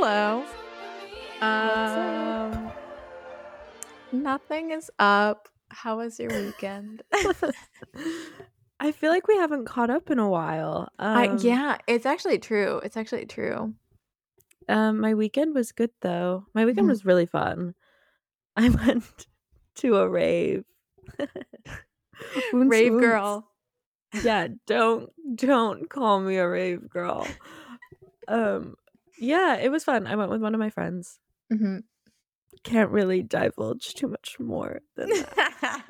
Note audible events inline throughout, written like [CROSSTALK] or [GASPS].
Hello. Um, nothing is up. How was your weekend? [LAUGHS] [LAUGHS] I feel like we haven't caught up in a while. I, Um, yeah, it's actually true. It's actually true. Um, my weekend was good though. My weekend Mhm. was really fun. [LAUGHS] I went to a rave. Rave woons. girl. Yeah, don't don't call me a rave girl. Um, yeah, it was fun. I went with one of my friends. Mhm. Can't really divulge too much more than that.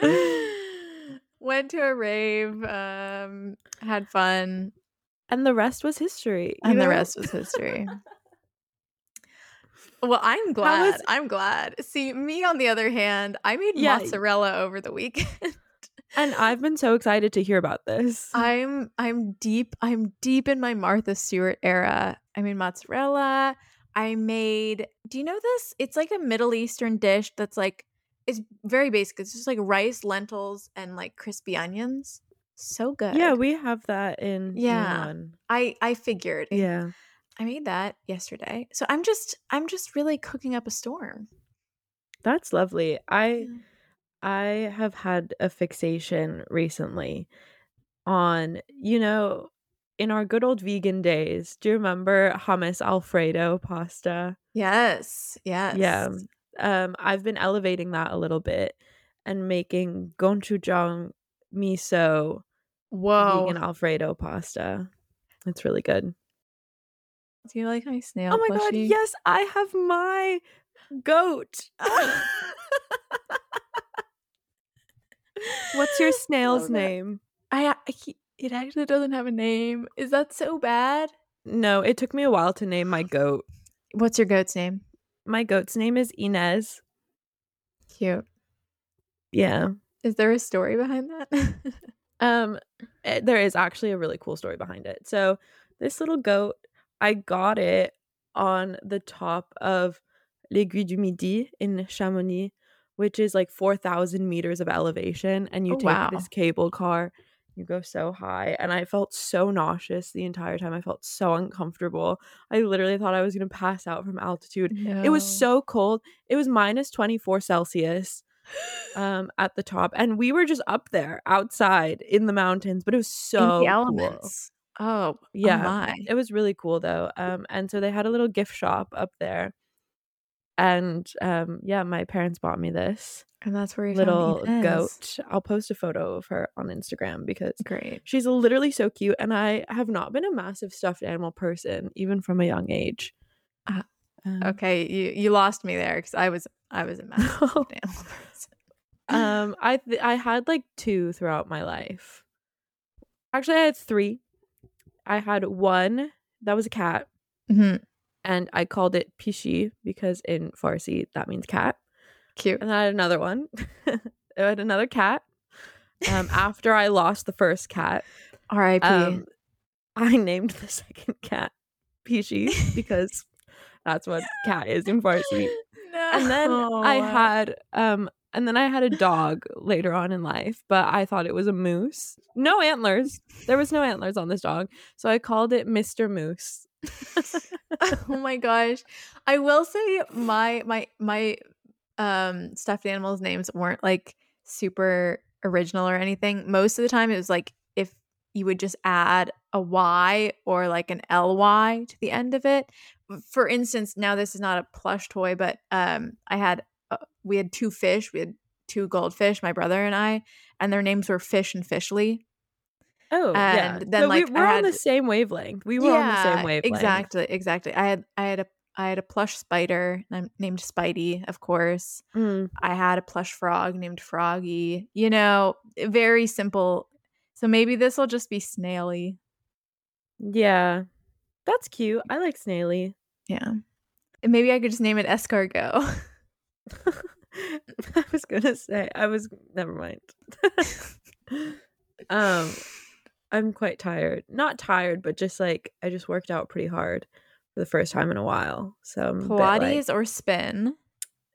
[LAUGHS] [LAUGHS] Went to a rave. Um, had fun, and the rest was history. and the rest was history. [LAUGHS] Well, I'm was- glad. I'm glad. See, me on the other hand, I made Yeah. mozzarella over the weekend. And I've been so excited to hear about this. I'm I'm deep I'm deep in my Martha Stewart era. I mean mozzarella. I made do you know this? It's like a Middle Eastern dish that's like it's very basic. It's just like rice, lentils, and like crispy onions. So good. yeah, we have that in Yeah. Milan. I I figured. Yeah. I made that yesterday. So I'm just I'm just really cooking up a storm. That's lovely. I Yeah. I have had a fixation recently on, you know, in our good old vegan days. Do you remember hummus alfredo pasta? Yes. Yes. Yeah. Um I've been elevating that a little bit and making gochujang miso Whoa. vegan alfredo pasta. It's really good. Do you like my snail? Oh my god, yes, I have my goat. [LAUGHS] [LAUGHS] What's your [LAUGHS] snail's name? I, it actually doesn't have a name. Is that so bad? No, it took me a while to name my goat. What's your goat's name? My goat's name is Inez. Cute. Yeah. Is there a story behind that? [LAUGHS] Um eh, there is actually a really cool story behind it. So, this little goat, I got it on the top of l'Aiguille du Midi in Chamonix, which is like 4,000 meters of elevation and you Oh, take wow. this cable car you go so high and i felt so nauseous the entire time i felt so uncomfortable i literally thought i was going to pass out from altitude It was so cold. It was minus 24 Celsius um at the top and we were just up there outside in the mountains, but it was so in the cool. elements. Oh, Yeah. Oh my. It was really cool though. Um and so they had a little gift shop up there. And um yeah, my parents bought me this And that's where you little found Inez. goat. I'll post a photo of her on Instagram because Great. she's literally so cute and I have not been a massive stuffed animal person even from a young age. Ah, Um, Okay, you you lost me there because I was I was a massive [LAUGHS] stuffed animal person. Um, I th- I had like two throughout my life. Actually, I had three. I had one that was a cat, Mhm. And I called it Pishi because in Farsi that means cat. Cute. And I had another one. [LAUGHS] I had another cat. Um, [LAUGHS] after I lost the first cat, R.I.P. um, I named the second cat Pishi because that's what cat is in Farsi. no. and then I had um and then I had a dog later on in life, but I thought it was a moose. No antlers. There was no antlers on this dog. So I called it Mr. Moose. [LAUGHS] oh my gosh. I will say my my my um stuffed animals names weren't like super original or anything. Most of the time it was like if you would just add a y or like an ly to the end of it. For instance now this is not a plush toy but um i had uh, we had two fish. We had two goldfish my brother and i and their names were fish and fishly Oh, yeah. And then, So like, we were on the same wavelength. We were on the same wavelength. Exactly, exactly. I had I had a I had a plush spider nam- named Spidey, of course. Mm. I had a plush frog named Froggy. You know, very simple. So maybe this will just be Snaily. Yeah. That's cute. I like Snaily. Yeah. And maybe I could just name it Escargot. [LAUGHS] I was gonna say I was never mind. [LAUGHS] um I'm quite tired. Not tired, but just like I just worked out pretty hard for the first time in a while. So I'm bit, like, Pilates or spin?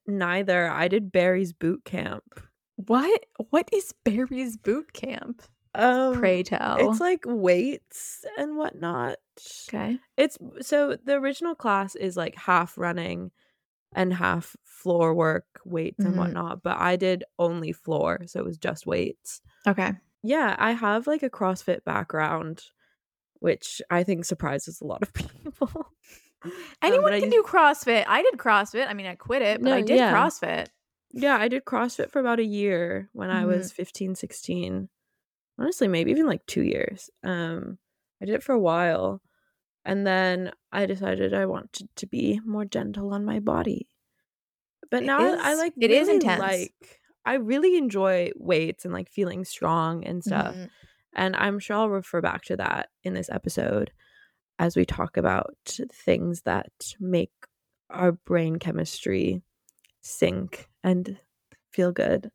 neither. I did Barry's boot camp. What? What is Barry's boot camp? Um, Pray tell. It's like weights and whatnot. okay. It's so the original class is like half running and half floor work, weights and Mhm. whatnot. But I did only floor, so it was just weights. Okay. Yeah, I have like a CrossFit background, which I think surprises a lot of [LAUGHS] people. Um, Anyone I can used- do CrossFit. I did CrossFit. I mean, I quit it, but No, I did yeah. CrossFit. Yeah, I did CrossFit for about a year when I was Mm-hmm. 15, 16. Honestly, maybe even like 2 years. Um I did it for a while and then I decided I wanted to be more gentle on my body. But now I- I like it is really intense. like I really enjoy weights and like feeling strong and stuff. Mhm. And I'm sure I'll refer back to that in this episode as we talk about things that make our brain chemistry sync and feel good.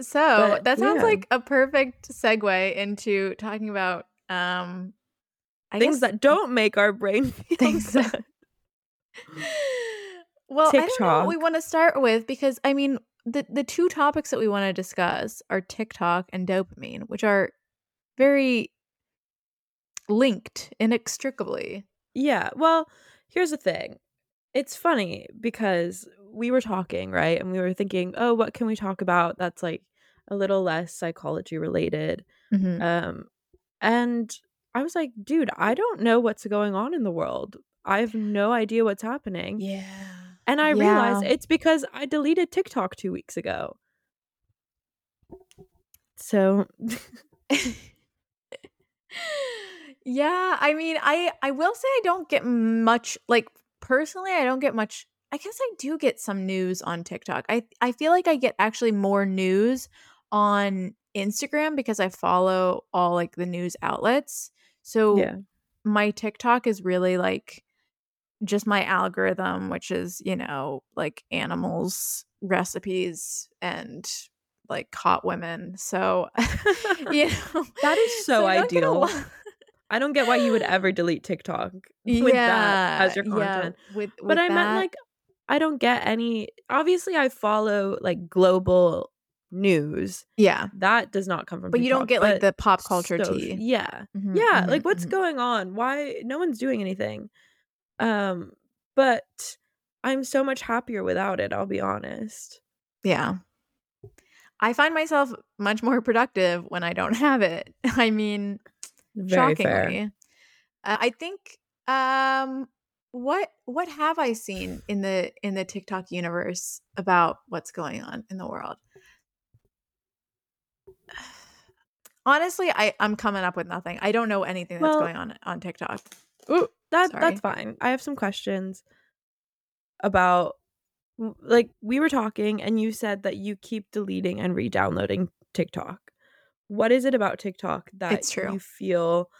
So But, that sounds yeah. like a perfect segue into talking about um I things that don't make our brain [LAUGHS] [LAUGHS] feel Things [LAUGHS] that- well, I don't know what we want to start with because I mean the the two topics that we want to discuss are TikTok and dopamine, which are very linked inextricably. Yeah. Well, here's the thing. It's funny because we were talking, right? And we were thinking, oh, what can we talk about that's like a little less psychology related? Mhm. Um, and I was like, dude, I don't know what's going on in the world. I have no idea what's happening. Yeah. And I realized it's because I deleted TikTok two weeks ago. So, [LAUGHS] yeah, I mean, I I will say I don't get much like personally, I don't get much I guess I do get some news on TikTok. I I feel like I get actually more news on Instagram because I follow all like the news outlets. So yeah. my TikTok is really like just my algorithm, which is, you know, like animals, recipes, and like hot women. So, [LAUGHS] you [LAUGHS] know, That is so I don't get a ideal. [LAUGHS] I don't get why you would ever delete TikTok with that as your content. Yeah, with, but with I meant like I don't get any obviously I follow like global news. yeah, That does not come from but you don't get like the pop culture social- tea. Yeah. Mhm, Yeah, mhm, like what's mhm. going on? Why no one's doing anything? Um but I'm so much happier without it, I'll be honest. Yeah. I find myself much more productive when I don't [LAUGHS] have it. I mean, Very shockingly. Uh, I think um what what have I seen in the in the TikTok universe about what's going on in the world? [SIGHS] Honestly, I I'm coming up with nothing. I don't know anything that's Well- going on on TikTok. Ooh, that Sorry. that's fine. I have some questions about like we were talking and you said that you keep deleting and re-downloading TikTok. What is it about TikTok that It's true. you feel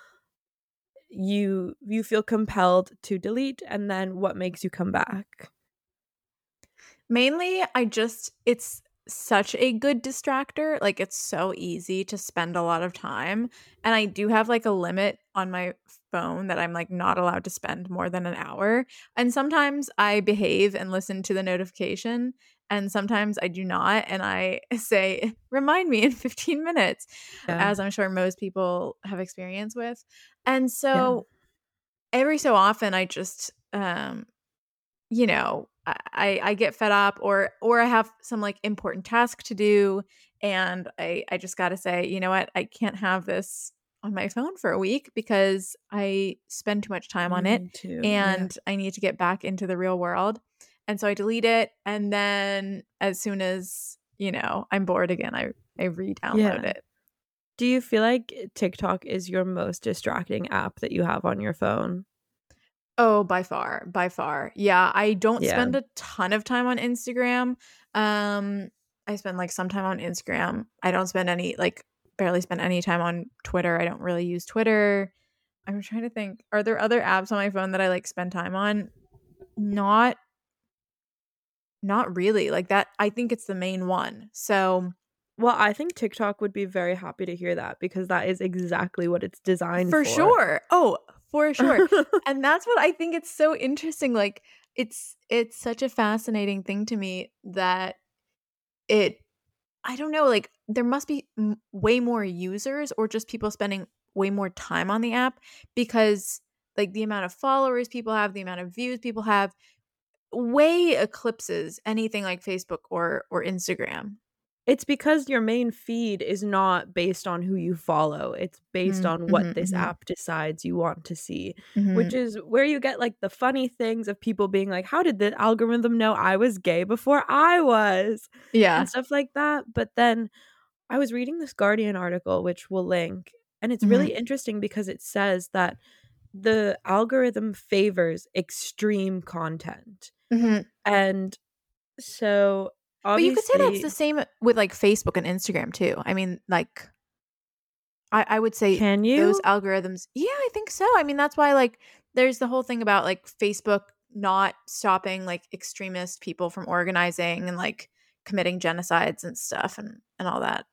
you you feel compelled to delete and then what makes you come back? Mainly, I just it's such a good distractor. Like it's so easy to spend a lot of time. And I do have like a limit on my phone that I'm like not allowed to spend more than an hour. And sometimes I behave and listen to the notification and sometimes I do not and I [LAUGHS] say remind me in 15 minutes Yeah. as I'm sure most people have experience with. And so every so often I just um you know, I- I get fed up or or I have some like important task to do and I I just got to say, you know what? I can't have this on my phone for a week because I spend too much time on it too. yeah. and I need to get back into the real world. And so I delete it and then as soon as, you know, I'm bored again, I I re-download Yeah. it. do you feel like TikTok is your most distracting app that you have on your phone? Oh, by far, by far. Yeah, I don't Yeah. spend a ton of time on Instagram. Um, I spend like some time on Instagram. I don't spend any like barely spend any time on Twitter. I don't really use Twitter. I'm trying to think. Are there other apps on my phone that I like spend time on? Not not really. Like that I think it's the main one. So, Well, I think TikTok would be very happy to hear that because that is exactly what it's designed for for. sure. Oh, for sure. [LAUGHS] and that's what I think it's so interesting. Like it's it's such a fascinating thing to me that it I don't know, like there must be m- way more users or just people spending way more time on the app because like the amount of followers people have, the amount of views people have way eclipses anything like Facebook or or Instagram. It's because your main feed is not based on who you follow. It's based mm-hmm, on what mm-hmm, this mm-hmm. app decides you want to see, mm-hmm. which is where you get like the funny things of people being like, How did the algorithm know I was gay before I was? Yeah. And stuff like that. But then I was reading this Guardian article, which we'll link, and it's really mm-hmm. interesting because it says that the algorithm favors extreme content. Mm-hmm. And so but you could say that's the same with like Facebook and Instagram too. I mean, like I, I would say can you those algorithms yeah, I think so. I mean that's why like there's the whole thing about like Facebook not stopping like extremist people from organizing and like committing genocides and stuff and and all that.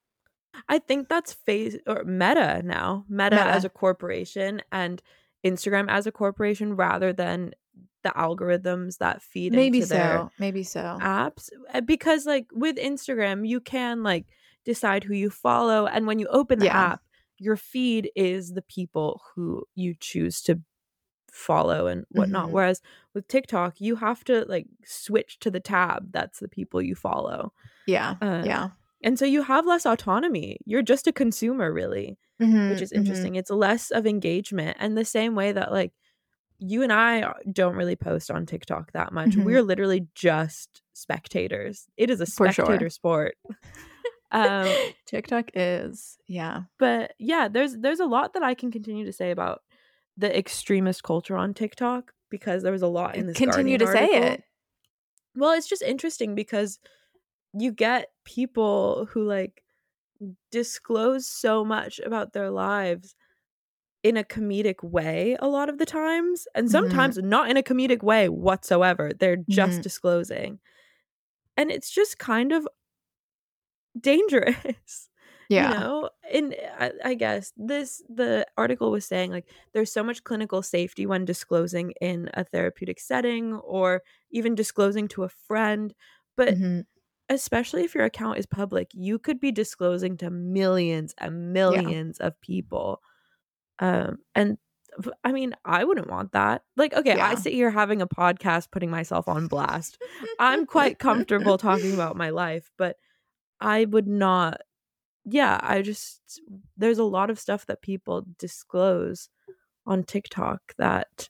I think that's face or Meta now. Meta, Meta as a corporation and Instagram as a corporation rather than the algorithms that feed maybe into so maybe so apps eh, because like with instagram you can like decide who you follow and when you open the yeah. app your feed is the people who you choose to follow and whatnot mm-hmm. whereas with tiktok you have to like switch to the tab that's the people you follow yeah uh, yeah and so you have less autonomy you're just a consumer really mm-hmm, which is mm-hmm. interesting mm-hmm. it's less of engagement and the same way that like you and I don't really post on TikTok that much. Mm-hmm. We're literally just spectators. It is a spectator sure. sport. [LAUGHS] um [LAUGHS] TikTok is, yeah. But yeah, there's there's a lot that I can continue to say about the extremist culture on TikTok because there was a lot in this. Continue to article. say it. Well, it's just interesting because you get people who like disclose so much about their lives in a comedic way a lot of the times and mm-hmm. sometimes mm-hmm. not in a comedic way whatsoever they're just mm-hmm. disclosing and it's just kind of dangerous [LAUGHS] yeah you know and I, I, guess this the article was saying like there's so much clinical safety when disclosing in a therapeutic setting or even disclosing to a friend but mm-hmm. especially if your account is public you could be disclosing to millions and millions yeah. of people um, and I mean, I wouldn't want that. Like, okay, yeah. I sit here having a podcast, putting myself on blast. I'm quite comfortable talking about my life, but I would not. Yeah, I just, there's a lot of stuff that people disclose on TikTok that,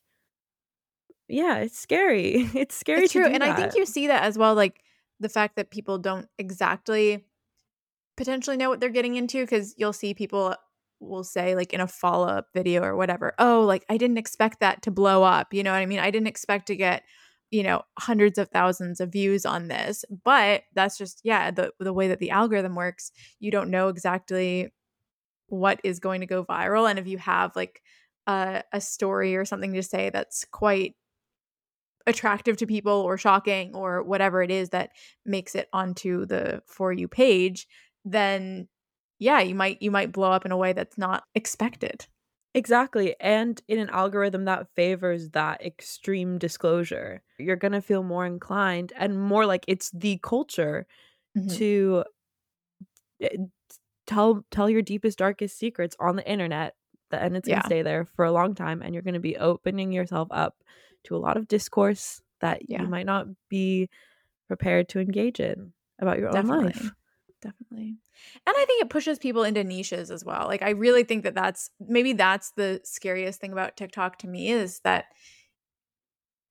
yeah, it's scary. [LAUGHS] It's scary. It's true. and that. I think you see that as well. Like the fact that people don't exactly potentially know what they're getting into because you'll see people will say like in a follow-up video or whatever oh like i didn't expect that to blow up you know what i mean? I didn't expect to get you know hundreds of thousands of views on this but that's just yeah the the way that the algorithm works you don't know exactly what is going to go viral and if you have like a, a story or something to say that's quite attractive to people or shocking or whatever it is that makes it onto the for you page then yeah, you might you might blow up in a way that's not expected. Exactly. And in an algorithm that favors that extreme disclosure, you're going to feel more inclined and more like it's the culture mm-hmm. to eh, tell tell your deepest darkest secrets on the internet and it's going to yeah. stay there for a long time and you're going to be opening yourself up to a lot of discourse that yeah. you might not be prepared to engage in about your Definitely. own life definitely. And I think it pushes people into niches as well. Like I really think that that's maybe that's the scariest thing about TikTok to me is that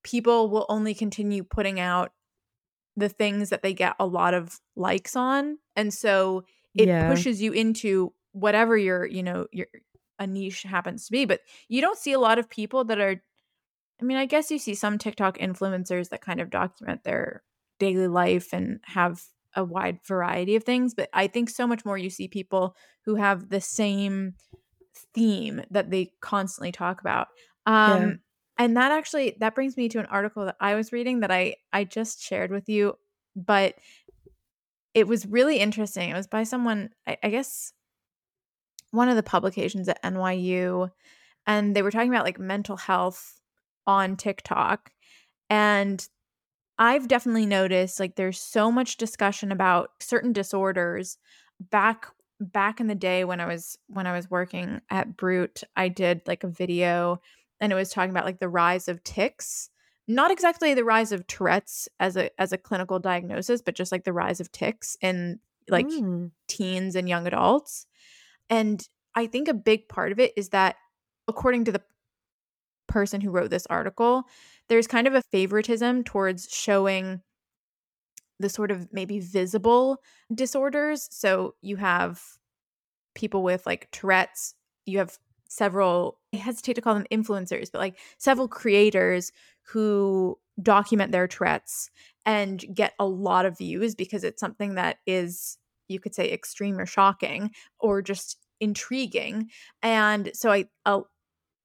people will only continue putting out the things that they get a lot of likes on. And so it yeah. pushes you into whatever your, you know, your a niche happens to be, but you don't see a lot of people that are I mean, I guess you see some TikTok influencers that kind of document their daily life and have a wide variety of things, but I think so much more you see people who have the same theme that they constantly talk about. Um yeah. and that actually that brings me to an article that I was reading that I I just shared with you, but it was really interesting. It was by someone I, I guess one of the publications at NYU and they were talking about like mental health on TikTok and I've definitely noticed like there's so much discussion about certain disorders back back in the day when I was when I was working at Brut, I did like a video and it was talking about like the rise of tics. Not exactly the rise of Tourette's as a as a clinical diagnosis, but just like the rise of tics in like mm. teens and young adults. And I think a big part of it is that according to the person who wrote this article, there's kind of a favoritism towards showing the sort of maybe visible disorders. So you have people with like Tourette's, you have several, I hesitate to call them influencers, but like several creators who document their Tourette's and get a lot of views because it's something that is, you could say, extreme or shocking or just intriguing. And so I, a,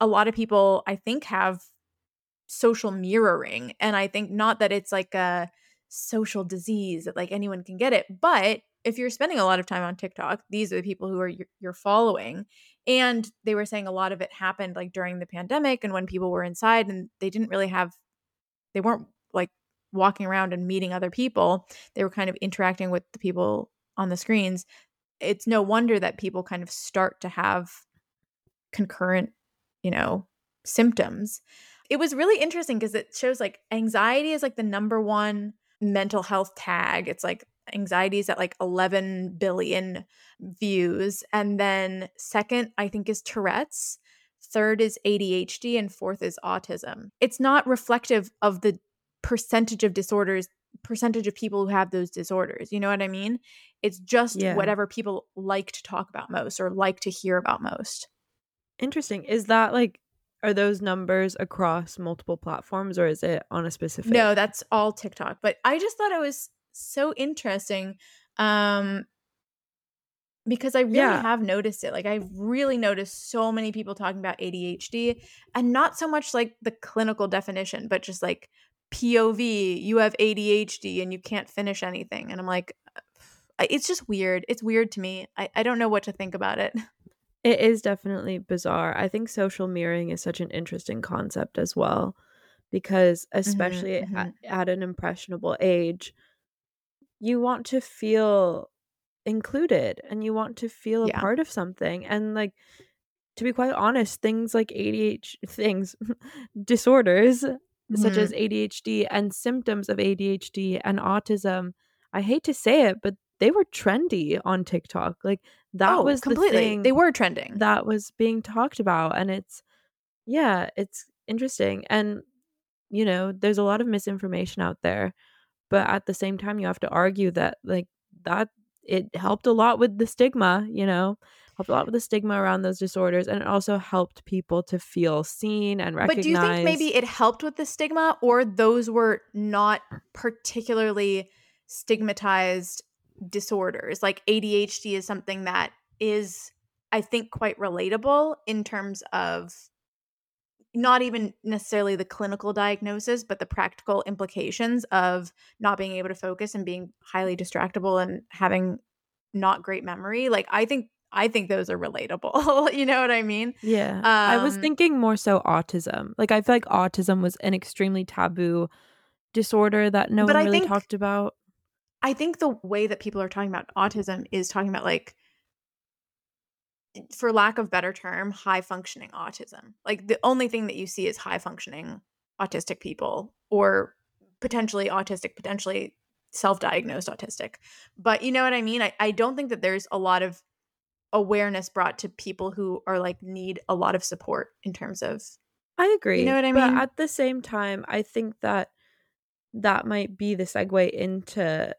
a lot of people, I think, have social mirroring. And I think not that it's like a, social disease that like anyone can get it. But if you're spending a lot of time on TikTok, these are the people who are you're following. And they were saying a lot of it happened like during the pandemic and when people were inside and they didn't really have they weren't like walking around and meeting other people. They were kind of interacting with the people on the screens. It's no wonder that people kind of start to have concurrent, you know, symptoms. It was really interesting because it shows like anxiety is like the number one mental health tag. It's like anxiety is at like 11 billion views. And then second, I think, is Tourette's. Third is ADHD. And fourth is autism. It's not reflective of the percentage of disorders, percentage of people who have those disorders. You know what I mean? It's just yeah. whatever people like to talk about most or like to hear about most. Interesting. Is that like are those numbers across multiple platforms or is it on a specific No, that's all TikTok. But I just thought it was so interesting um because I really yeah. have noticed it. Like I've really noticed so many people talking about ADHD and not so much like the clinical definition, but just like POV, you have ADHD and you can't finish anything. And I'm like, it's just weird. It's weird to me. I, I don't know what to think about it. [LAUGHS] It is definitely bizarre. I think social mirroring is such an interesting concept as well because mm-hmm, especially mm-hmm, At, at an impressionable age, you want to feel included and you want to feel yeah. a part of something and like to be quite honest, things like ADHD [LAUGHS] things disorders mm-hmm. such as ADHD and symptoms of ADHD and autism, I hate to say it, but they were trendy on TikTok. Like that oh, was completely. The they were trending. That was being talked about, and it's yeah, it's interesting. And you know, there's a lot of misinformation out there, but at the same time, you have to argue that like that it helped a lot with the stigma. You know, helped a lot with the stigma around those disorders, and it also helped people to feel seen and recognized. But do you think maybe it helped with the stigma, or those were not particularly stigmatized disorders. Like ADHD is something that is, I think, quite relatable in terms of not even necessarily the clinical diagnosis, but the practical implications of not being able to focus and being highly distractible and having not great memory. Like, I think I think those are relatable. [LAUGHS] you know what I mean? Yeah. Um, I was um thinking more so autism. Like I feel like autism was an extremely taboo disorder that no one I really think, talked about. I think the way that people are talking about autism is talking about like eh, for lack of better term, high functioning autism. Like the only thing that you see is high functioning autistic people or potentially autistic, potentially self diagnosed autistic. But you know what I mean? I, I don't think that there's a lot of awareness brought to people who are like need a lot of support in terms of I agree. You know what I mean? But at the same time, I think that that might be the segue into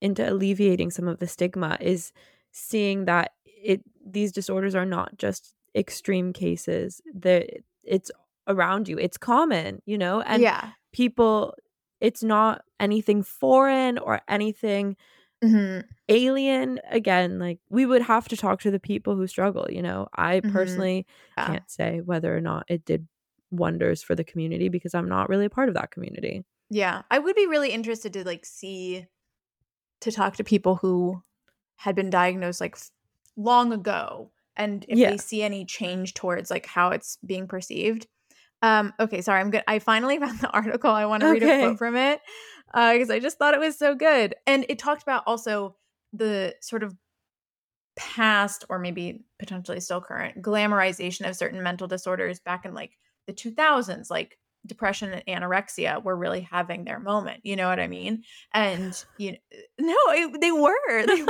into alleviating some of the stigma is seeing that it these disorders are not just extreme cases that it's around you it's common you know and yeah people it's not anything foreign or anything mm-hmm. alien again like we would have to talk to the people who struggle you know i mm-hmm. personally yeah. can't say whether or not it did wonders for the community because i'm not really a part of that community yeah i would be really interested to like see to talk to people who had been diagnosed like long ago and if yeah. they see any change towards like how it's being perceived. Um, okay, sorry, I'm good. I finally [LAUGHS] found the article. I want to okay. read a quote from it because uh, I just thought it was so good. And it talked about also the sort of past or maybe potentially still current glamorization of certain mental disorders back in like the 2000s like depression and anorexia were really having their moment you know what i mean? And [SIGHS] you know [LAUGHS] no it, they were they,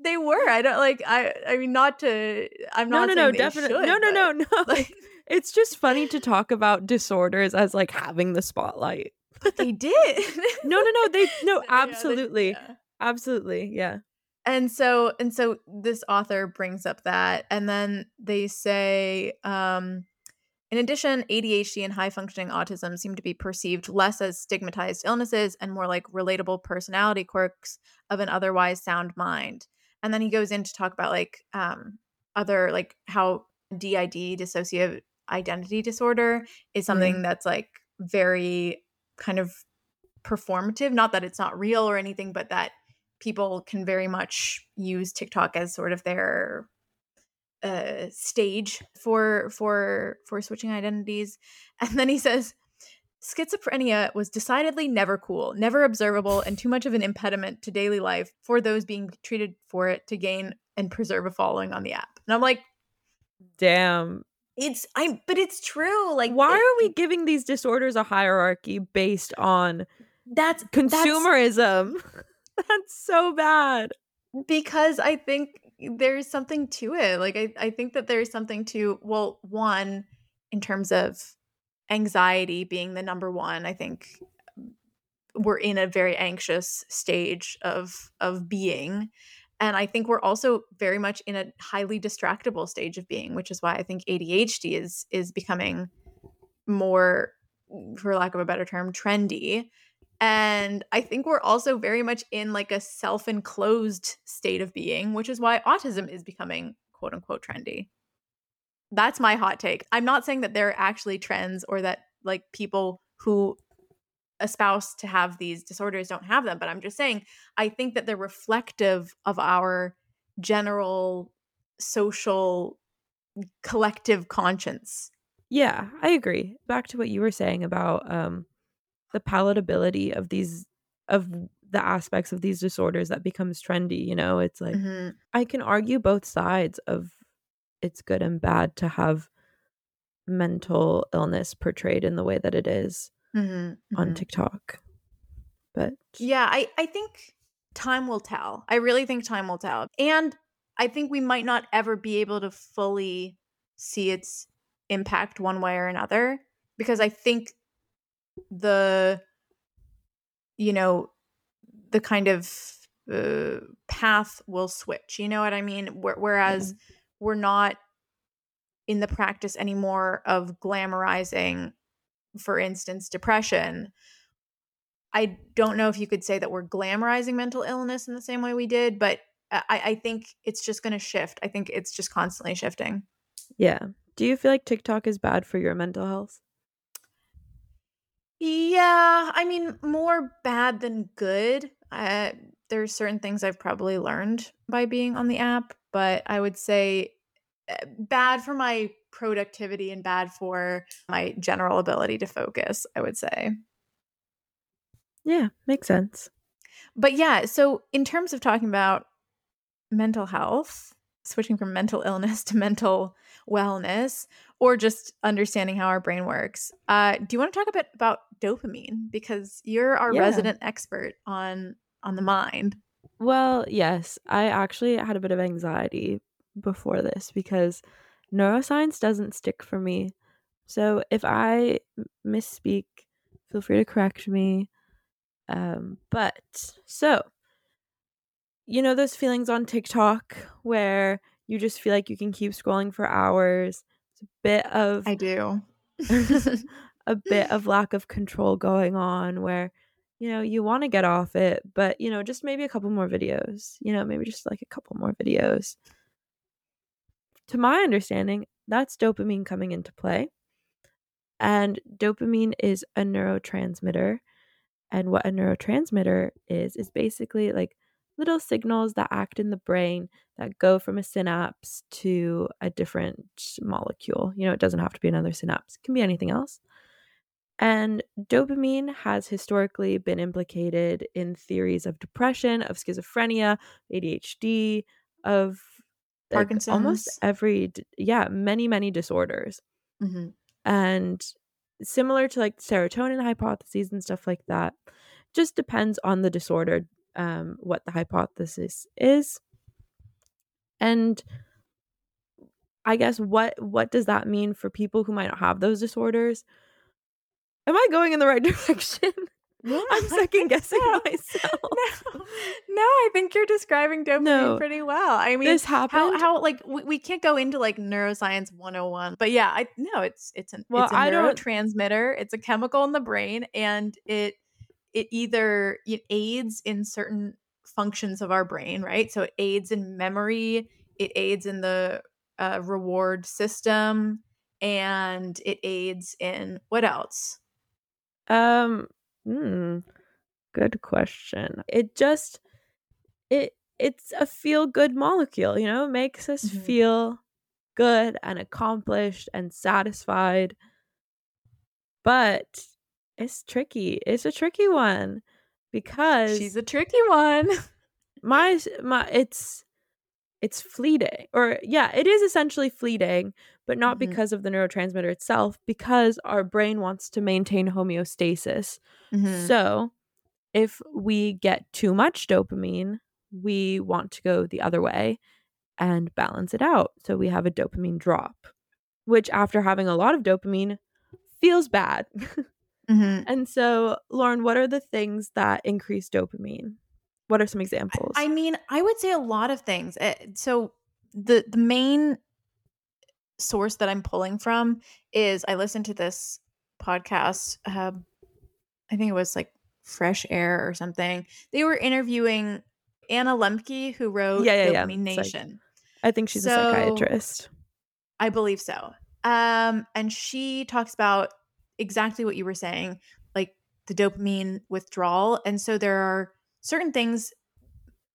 [LAUGHS] they were i don't like i i mean not to i'm not no no no definitely should, no no no no [LAUGHS] like it's just funny to talk about disorders as like having the spotlight. But they did. No no no they no absolutely yeah, they, yeah. absolutely yeah. And so and so this author brings up that and then they say um in addition adhd and high functioning autism seem to be perceived less as stigmatized illnesses and more like relatable personality quirks of an otherwise sound mind and then he goes in to talk about like um other like how did dissociative identity disorder is something mm. that's like very kind of performative not that it's not real or anything but that people can very much use TikTok as sort of their uh, stage for for for switching identities. [LAUGHS] And then he says, schizophrenia was decidedly never cool, never observable, and too much of an impediment to daily life for those being treated for it to gain and preserve a following on the app. And I'm like, damn. It's i'm but it's true. Like why it, are we giving these disorders a hierarchy based on that's consumerism? That's, [LAUGHS] That's so bad. Because I think there's something to it. Like I, I think that there's something to well, one, in terms of anxiety being the number one, I think um, we're in a very anxious stage of of being. And I think we're also very much in a highly distractible stage of being, which is why I think ADHD is is becoming more for lack of a better term trendy and I think we're also very much in like a self enclosed state of being, which is why autism is becoming quote unquote trendy. That's my hot take. I'm not saying that there are actually trends or that like people who espouse to have these disorders don't have them, but I'm just saying I think that they're reflective of our general social collective conscience. Yeah, I agree. Back to what you were saying about um the palatability of these of the aspects of these disorders that becomes trendy you know it's like mm-hmm. i can argue both sides of it's good and bad to have mental illness portrayed in the way that it is mm-hmm. on mm-hmm. tiktok but yeah i i think time will tell i really think time will tell and i think we might not ever be able to fully see its impact one way or another because i think the you know the kind of uh, path will switch you know what i mean? Whereas mm-hmm. we're not in the practice anymore of glamorizing for instance depression i don't know if you could say that we're glamorizing mental illness in the same way we did but i, I think it's just going to shift. I think it's just constantly shifting. Yeah. Do you feel like tiktok is bad for your mental health yeah, I mean, more bad than good. Uh, there's certain things I've probably learned by being on the app, but I would say uh, bad for my productivity and bad for my general ability to focus, I would say. Yeah, makes sense. But yeah, so in terms of talking about mental health, switching from mental illness [LAUGHS] to mental wellness, or just understanding how our brain works. Uh, do you want to talk a bit about dopamine because you're our yeah. resident expert on on the mind? Well, yes, I actually had a bit of anxiety before this because neuroscience doesn't stick for me. So if I misspeak, feel free to correct me. Um, but so you know those feelings on TikTok where you just feel like you can keep scrolling for hours bit of I do. [LAUGHS] a bit of lack of control going on where you know you want to get off it but you know just maybe a couple more videos you know maybe just like a couple more videos to my understanding that's dopamine coming into play and dopamine is a neurotransmitter and what a neurotransmitter is is basically like little signals that act in the brain that go from a synapse to a different molecule. You know, it doesn't have to be another synapse, it can be anything else. And dopamine has historically been implicated in theories of depression, of schizophrenia, ADHD, of like, Parkinson's. almost every, yeah, many, many disorders. Mhm. And similar to like serotonin hypotheses and stuff like that, just depends on the disorder, um, what the hypothesis is. And I guess what what does that mean for people who might not have those disorders? Am I going in the right [LAUGHS] direction? Yeah, I'm second guessing so. [LAUGHS] myself. No, no, I think you're describing dopamine No. pretty well. I mean, This how happened. how like we, we can't go into like neuroscience 101 but yeah i no it's it's an Well, it's a I don't- neurotransmitter it's a chemical in the brain and it it either it aids in certain functions of our brain right so it aids in memory it aids in the uh, reward system and it aids in what else Um, hmm, good question. It just it it's a feel good molecule, you know, it makes us Mhm. feel good and accomplished and satisfied. But it's tricky. It's a tricky one because she's a tricky one [LAUGHS] my my it's it's fleeting or yeah it is essentially fleeting but not Mhm. because of the neurotransmitter itself because our brain wants to maintain homeostasis Mhm. so if we get too much dopamine we want to go the other way and balance it out so we have a dopamine drop which after having a lot of dopamine feels bad [LAUGHS] Mhm. and so lauren what are the things that increase dopamine what are some examples I mean, I would say a lot of things. Uh, So the the main source that I'm pulling from is I listened to this podcast. Uh, I think it was like Fresh Air or something. They were interviewing Anna Lembke, who wrote Yeah, yeah, yeah. Dopamine like- Nation. I think she's So- a psychiatrist. I believe so. Um, and she talks about exactly what you were saying, like the dopamine withdrawal. And so there are certain things,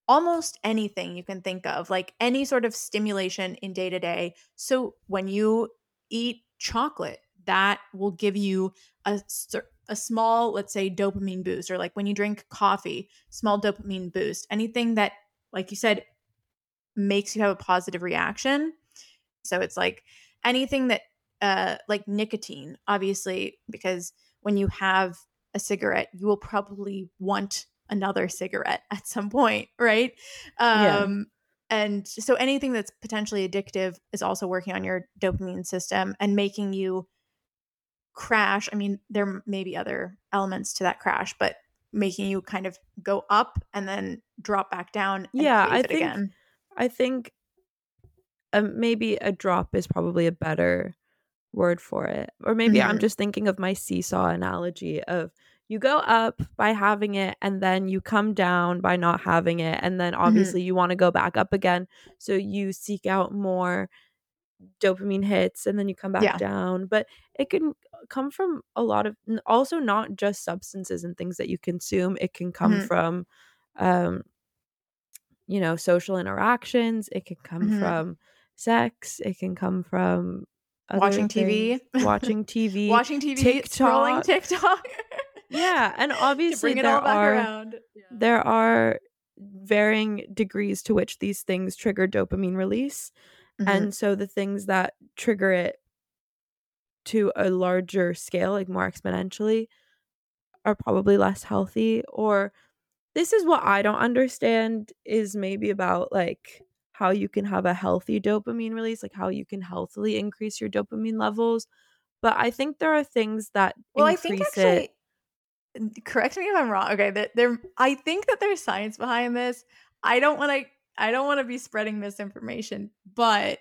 almost anything you can think of, like any sort of stimulation in day to day. So when you eat chocolate, that will give you a a small, let's say, dopamine boost, or like when you drink coffee, small dopamine boost. Anything that, like you said, makes you have a positive reaction. So it's like anything that uh like nicotine, obviously, because when you have a cigarette, you will probably want another cigarette at some point, right? Yeah. Um and so anything that's potentially addictive is also working on your dopamine system and making you crash. I mean, there may be other elements to that crash, but making you kind of go up and then drop back down Yeah, I think- again. I think um, maybe a drop is probably a better word for it. Or maybe I'm Mhm. just thinking of my seesaw analogy of you go up by having it and then you come down by not having it and then obviously you want to go back up again so you seek out more dopamine hits and then you come back Yeah. down but it can come from a lot of also not just substances and things that you consume it can come Mhm. from um you know social interactions it can come Mhm. from sex it can come from Watching TV. [LAUGHS] watching tv Watching TV, TikTok. scrolling TikTok. [LAUGHS] yeah and obviously there are around. Yeah. there are varying degrees to which these things trigger dopamine release Mhm. and so the things that trigger it to a larger scale like more exponentially are probably less healthy or this is what i don't understand is maybe about like how you can have a healthy dopamine release like how you can healthily increase your dopamine levels but i think there are things that well, I think it actually, n- correct me if I'm wrong. Okay, that there, I think that there's science behind this. I don't want to, I don't want to be spreading misinformation, but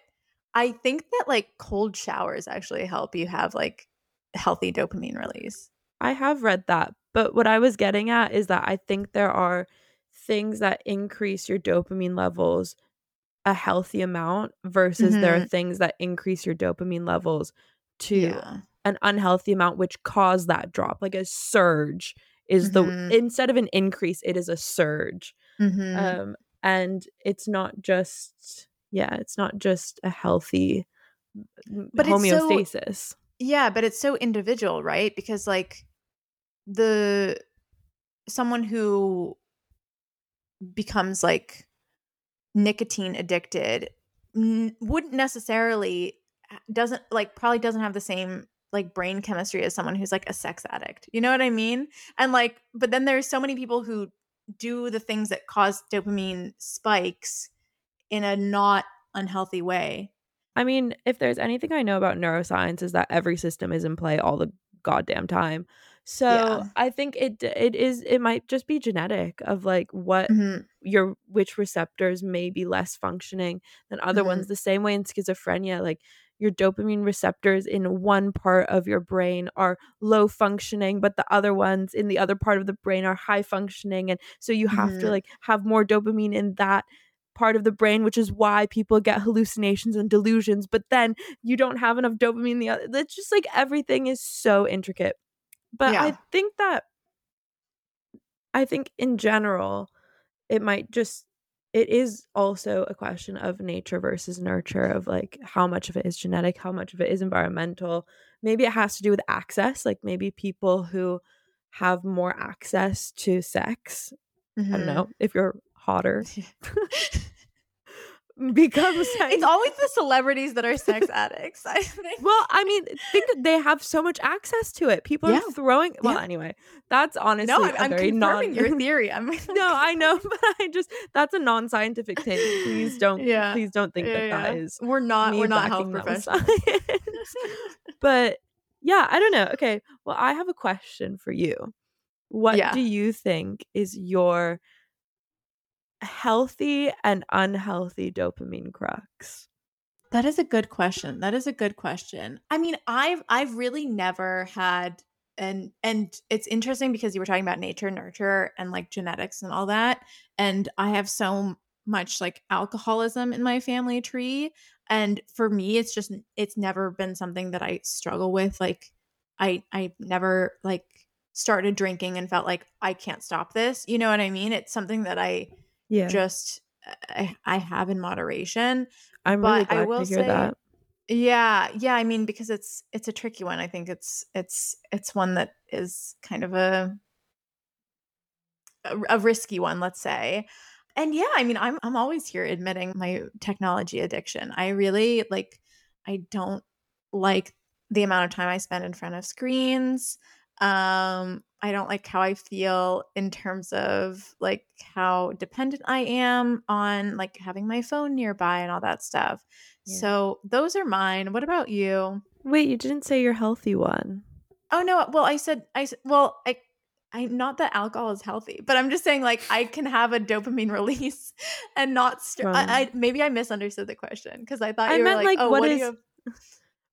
I think that like cold showers actually help you have like healthy dopamine release. I have read that, but what I was getting at is that I think there are things that increase your dopamine levels a healthy amount versus there are things that increase your dopamine levels to Yeah. an unhealthy amount which cause that drop like a surge is Mhm. the instead of an increase it is a surge Mhm. um and it's not just yeah it's not just a healthy But it's so- homeostasis Yeah, but it's so individual, right? Because like the someone who becomes like nicotine addicted wouldn't necessarily uh, doesn't like probably doesn't have the same like brain chemistry as someone who's like a sex addict. You know what I mean? And like but then there's so many people who do the things that cause dopamine spikes in a not unhealthy way. I mean, if there's anything I know about neuroscience is that every system is in play all the goddamn time. So yeah. I think it it is it might just be genetic of like what mm-hmm. your which receptors may be less functioning than other mm-hmm. ones. The same way in schizophrenia, like your dopamine receptors in one part of your brain are low functioning but the other ones in the other part of the brain are high functioning and so you have mm-hmm. to like have more dopamine in that part of the brain which is why people get hallucinations and delusions but then you don't have enough dopamine in the other it's just like everything is so intricate but yeah. i think that i think in general it might just it is also a question of nature versus nurture of like how much of it is genetic how much of it is environmental maybe it has to do with access like maybe people who have more access to sex mm-hmm. i don't mm-hmm. know if you're hotter [LAUGHS] [LAUGHS] [LAUGHS] becomes it's always the celebrities that are sex [LAUGHS] addicts i think. Well i mean think they have so much access to it. People yeah. are throwing well yeah. anyway that's honestly no i'm, I'm confirming non- your theory. I'm [LAUGHS] no i know but i just that's a non-scientific take please don't yeah. please don't think yeah, that that is we're not we're not health professionals. but yeah i don't know. Okay well i have a question for you. What do you think is your healthy and unhealthy dopamine crux? That is a good question. That is a good question. I mean, I've I've really never had and and it's interesting because you were talking about nature nurture and like genetics and all that and I have so much like alcoholism in my family tree and for me it's just it's never been something that I struggle with like I I never like started drinking and felt like I can't stop this. You know what I mean? It's something that I yeah. just uh, I, I have in moderation i'm really glad I will to hear say, that. Yeah yeah i mean because it's it's a tricky one i think it's it's it's one that is kind of a a, a risky one let's say. And yeah i mean i'm i'm always here admitting my technology addiction. I really like i don't like the amount of time i spend in front of screens um I don't like how I feel in terms of like how dependent I am on like having my phone nearby and all that stuff. Yeah. So those are mine. What about you? Wait, you didn't say your healthy one. Oh no, well I said I well I I not that alcohol is healthy, but I'm just saying like I can have a dopamine [LAUGHS] release and not st- I, I, maybe I misunderstood the question because I thought I you were like, like, oh, what, what is- do you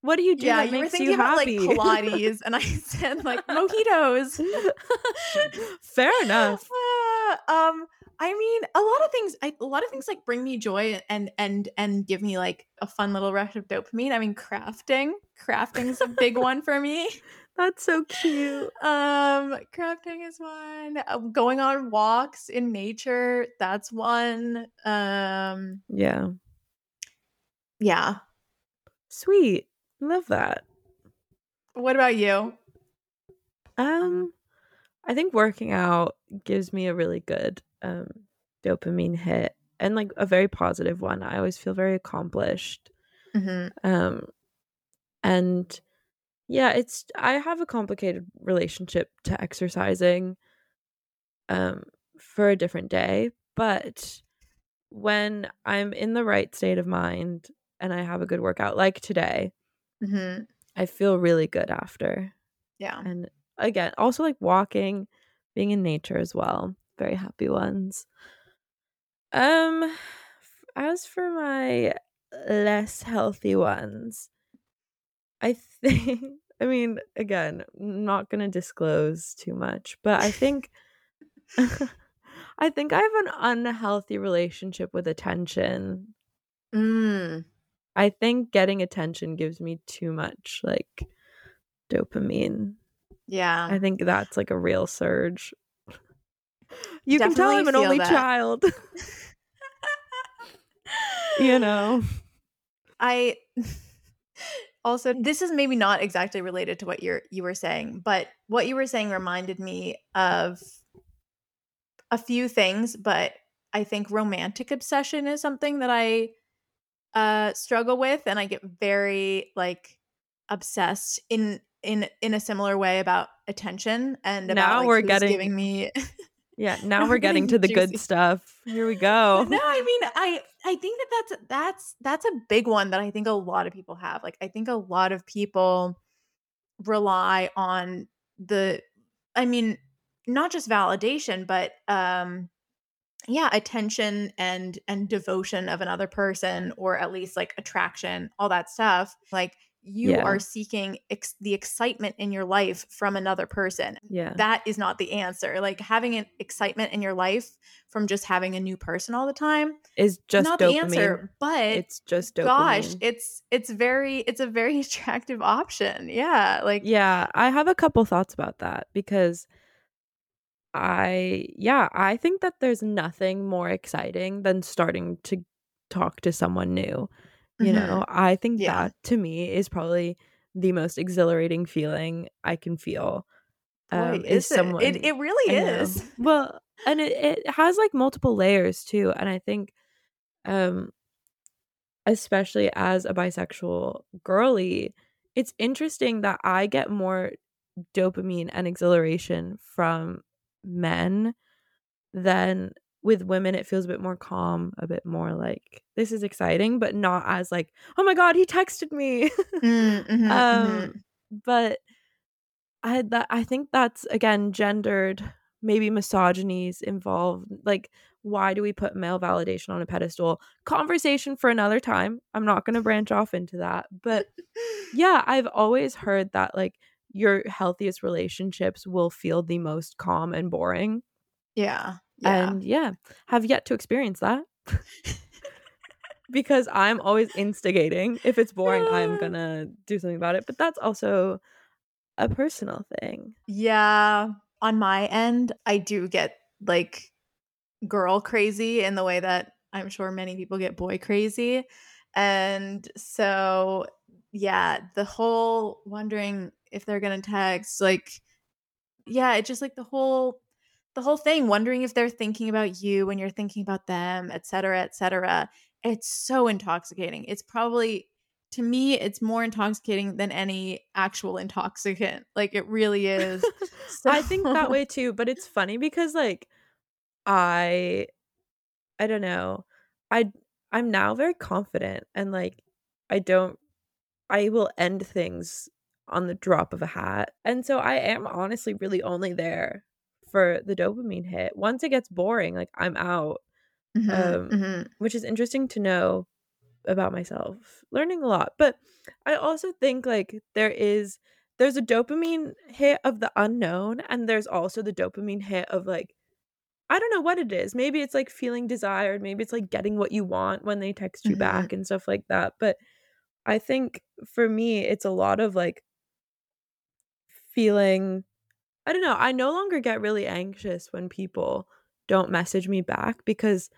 what do you do? Yeah, you were thinking you about happy? like Pilates, and I [LAUGHS] said like mojitos. [LAUGHS] Fair enough. Uh, um, I mean, a lot of things. I, a lot of things like bring me joy and and and give me like a fun little rush of dopamine. I mean, crafting. Crafting's a big one for me. [LAUGHS] That's so cute. Um, crafting is one. Uh, going on walks in nature, that's one. Um, yeah, yeah. Sweet. Love that. What about you? Um, I think working out gives me a really good um dopamine hit and like a very positive one. I always feel very accomplished. Mm-hmm. Um, and yeah, it's I have a complicated relationship to exercising. Um, for a different day, but when I'm in the right state of mind and I have a good workout, like today, Mm-hmm. I feel really good after. Yeah. And again, also like walking, being in nature as well. Very happy ones. Um as for my less healthy ones, I think [LAUGHS] I mean, again, not going to disclose too much, but I [LAUGHS] think [LAUGHS] I think I have an unhealthy relationship with attention. Mm. I think getting attention gives me too much like dopamine. Yeah. I think that's like a real surge. You Definitely can tell I'm an only that. child. [LAUGHS] you know. I [LAUGHS] also this is maybe not exactly related to what you're you were saying, but what you were saying reminded me of a few things, but I think romantic obsession is something that I uh struggle with and I get very like obsessed in in in a similar way about attention and about now like, we're getting giving me [LAUGHS] yeah now we're getting to the juicy. good stuff. Here we go. no i mean i i think that that's that's that's a big one that i think a lot of people have. Like i think a lot of people rely on the i mean not just validation but um yeah attention and and devotion of another person or at least like attraction all that stuff like you yeah. are seeking ex- the excitement in your life from another person. Yeah. That is not the answer. Like having an excitement in your life from just having a new person all the time is just not dopamine. the answer, but it's just dopamine. Gosh, it's it's very it's a very [LAUGHS] attractive option. Yeah, like Yeah, I have a couple thoughts about that because I yeah, I think that there's nothing more exciting than starting to talk to someone new. You mm-hmm. know, I think yeah. that to me is probably the most exhilarating feeling I can feel. Um, Boy, is, someone it? it? It really is. [LAUGHS] Well, and it, it has like multiple layers too. And I think um especially as a bisexual girly, it's interesting that I get more dopamine and exhilaration from men than with women it feels a bit more calm a bit more like this is exciting but not as like oh my god he texted me mm, [LAUGHS] mm-hmm, um mm-hmm. but i that i think that's again gendered maybe misogynies involved like why do we put male validation on a pedestal conversation for another time i'm not going to branch off into that but [LAUGHS] yeah i've always heard that like your healthiest relationships will feel the most calm and boring yeah yeah. And yeah, have yet to experience that. [LAUGHS] because I'm always instigating. If it's boring, I'm uh. going to do something about it. But that's also a personal thing. Yeah. On my end, I do get like girl crazy in the way that I'm sure many people get boy crazy. And so, yeah, the whole wondering if they're to text, like, yeah, it's just like the whole the whole thing wondering if they're thinking about you when you're thinking about them et cetera et cetera. It's so intoxicating. It's probably to me it's more intoxicating than any actual intoxicant. Like it really is. [LAUGHS] So- i think that way too but it's [LAUGHS] funny because like i i don't know. I i'm now very confident and like i don't i will end things on the drop of a hat and so i am honestly really only there for the dopamine hit. Once it gets boring, like I'm out. Mm-hmm, um, mm-hmm. Which is interesting to know about myself. Learning a lot. But I also think like there is there's a dopamine hit of the unknown and there's also the dopamine hit of like I don't know what it is. Maybe it's like feeling desired, maybe it's like getting what you want when they text you mm-hmm. back and stuff like that. But I think for me it's a lot of like feeling I don't know. I no longer get really anxious when people don't message me back because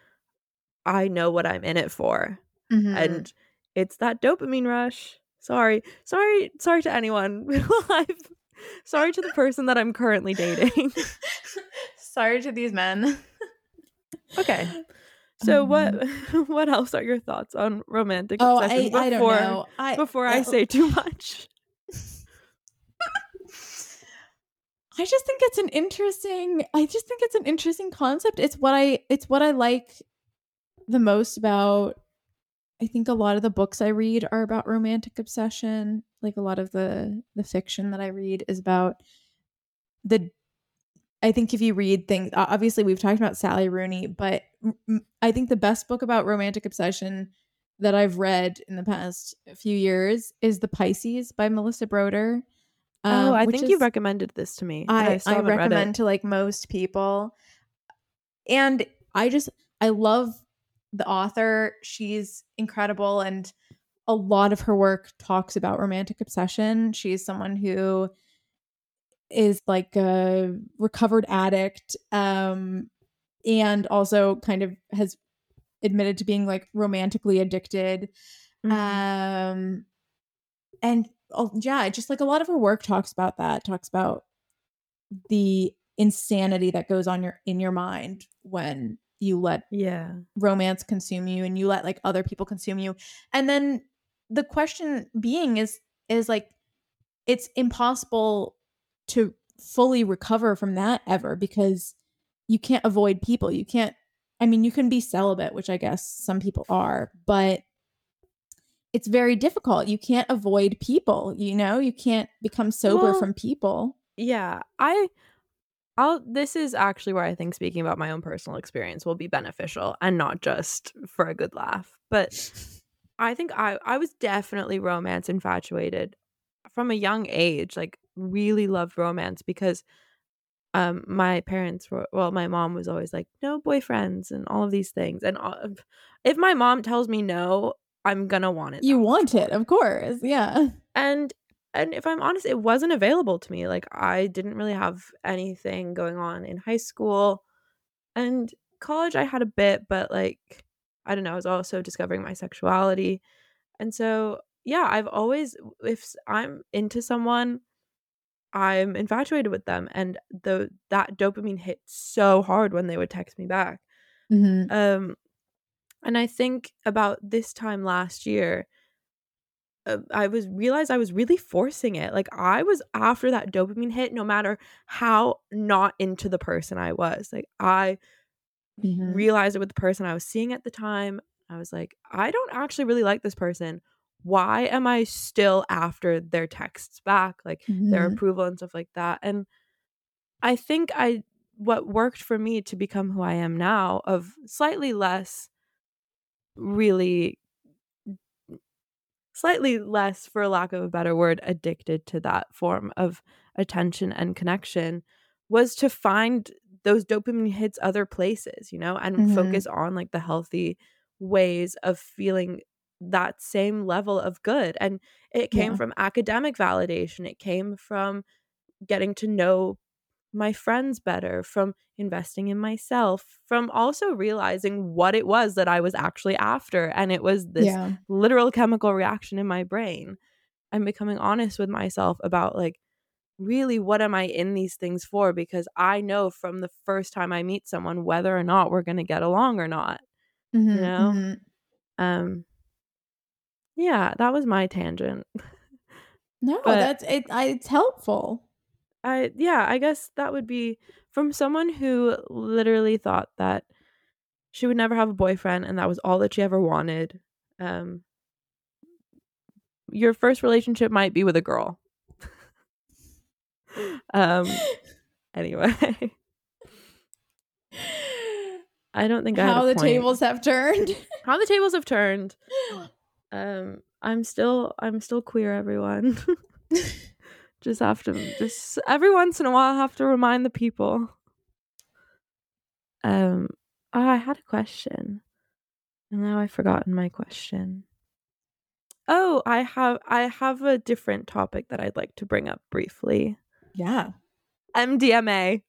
I know what I'm in it for. Mm-hmm. And it's that dopamine rush. Sorry. Sorry. Sorry to anyone. [LAUGHS] sorry to the person that I'm currently dating. [LAUGHS] [LAUGHS] sorry to these men. okay. So um, what what else are your thoughts on romantic oh, I, before, I don't know. I, before I, I say too much? I just think it's an interesting I just think it's an interesting concept. It's what I it's what I like the most about I think a lot of the books I read are about romantic obsession. Like a lot of the the fiction that I read is about the I think if you read things obviously we've talked about Sally Rooney, but I think the best book about romantic obsession that I've read in the past few years is The Pisces by Melissa Broder oh, I um, think you recommended this to me. I, I, I recommend to like most people. And I just I love the author. She's incredible and a lot of her work talks about romantic obsession. She's someone who is like a recovered addict um and also kind of has admitted to being like romantically addicted. Mm-hmm. Um and oh, Oh, yeah, just like a lot of her work talks about that, talks about the insanity that goes on your in your mind when you let yeah. romance consume you and you let like other people consume you. And then the question being is is like it's impossible to fully recover from that ever because you can't avoid people. You can't i mean you can be celibate which i guess some people are but it's very difficult you can't avoid people you know you can't become sober well, from people yeah i I'll this is actually where I think speaking about my own personal experience will be beneficial and not just for a good laugh. But I think I I was definitely romance infatuated from a young age, like really loved romance because um my parents were well my mom was always like no boyfriends and all of these things and all, if my mom tells me no i'm gonna want it you want it of course yeah and and if I'm honest, it wasn't available to me. Like I didn't really have anything going on in high school and college I had a bit, but like I don't know, I was also discovering my sexuality. And so, yeah, I've always if I'm into someone, I'm infatuated with them and the that dopamine hit so hard when they would text me back. Mm-hmm. Um and I think about this time last year, uh, I was realized I was really forcing it. Like I was after that dopamine hit, no matter how not into the person I was. Like I mm-hmm. realized it with the person I was seeing at the time. I was like, I don't actually really like this person. Why am I still after their texts back, like mm-hmm. their approval and stuff like that? And I think I what worked for me to become who I am now of slightly less really slightly less, for lack of a better word, addicted to that form of attention and connection was to find those dopamine hits other places, you know, and mm-hmm. focus on like the healthy ways of feeling that same level of good. And it came yeah. from academic validation, it came from getting to know my friends better, from investing in myself, from also realizing what it was that I was actually after. And it was this yeah. literal chemical reaction in my brain. I'm becoming honest with myself about like, really, what am I in these things for? Because I know from the first time I meet someone whether or not we're going to get along or not. Mm-hmm, you know? Mm-hmm. Um, yeah, that was my tangent. [LAUGHS] No, but, that's it. It's helpful. I yeah, I guess that would be from someone who literally thought that she would never have a boyfriend and that was all that she ever wanted. Um your first relationship might be with a girl. [LAUGHS] um anyway. [LAUGHS] I don't think I how the point. tables have turned. [LAUGHS] how the tables have turned. [GASPS] Um I'm still I'm still queer everyone. Just have to just every once in a while have to remind the people. Um oh, I had a question. And now I've forgotten my question. Oh, I have I have a different topic that I'd like to bring up briefly. Yeah. MDMA.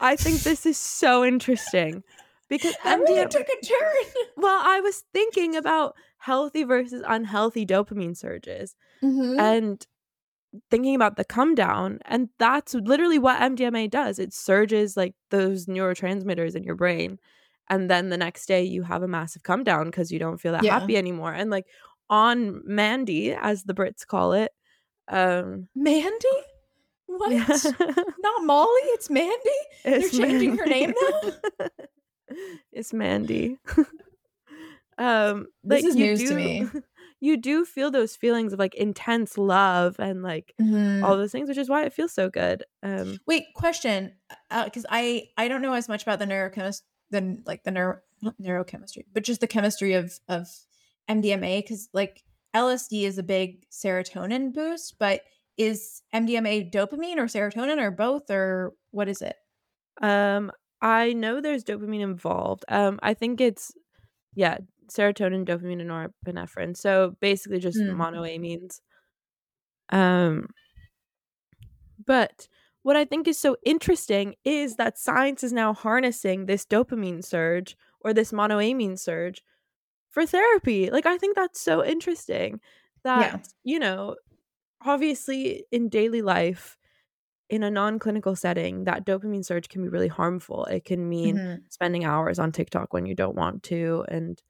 I think this is so interesting because [LAUGHS] MDMA took a turn. [LAUGHS] Well, I was thinking about healthy versus unhealthy dopamine surges. Mm-hmm. And thinking about the come down and that's literally what MDMA does. It surges like those neurotransmitters in your brain and then the next day you have a massive come down because you don't feel that yeah. happy anymore and like on Mandy as the Brits call it um Mandy? [LAUGHS] what? Yeah. not Molly? It's Mandy? It's they're changing Mandy. her name now? [LAUGHS] It's Mandy. [LAUGHS] Um this like is news do, to me you do feel those feelings of like intense love and like mm-hmm. all those things which is why it feels so good um wait question because uh, i i don't know as much about the neurochemist than like the neuro neurochemistry but just the chemistry of of mdma because like lsd is a big serotonin boost but is mdma dopamine or serotonin or both or what is it um i know there's dopamine involved um i think it's yeah serotonin, dopamine, and norepinephrine. So basically just mm. monoamines. Um but what I think is so interesting is that science is now harnessing this dopamine surge or this monoamine surge for therapy. Like I think that's so interesting that Yeah. you know obviously in daily life in a non-clinical setting that dopamine surge can be really harmful it can mean Mhm. spending hours on tiktok when you don't want to and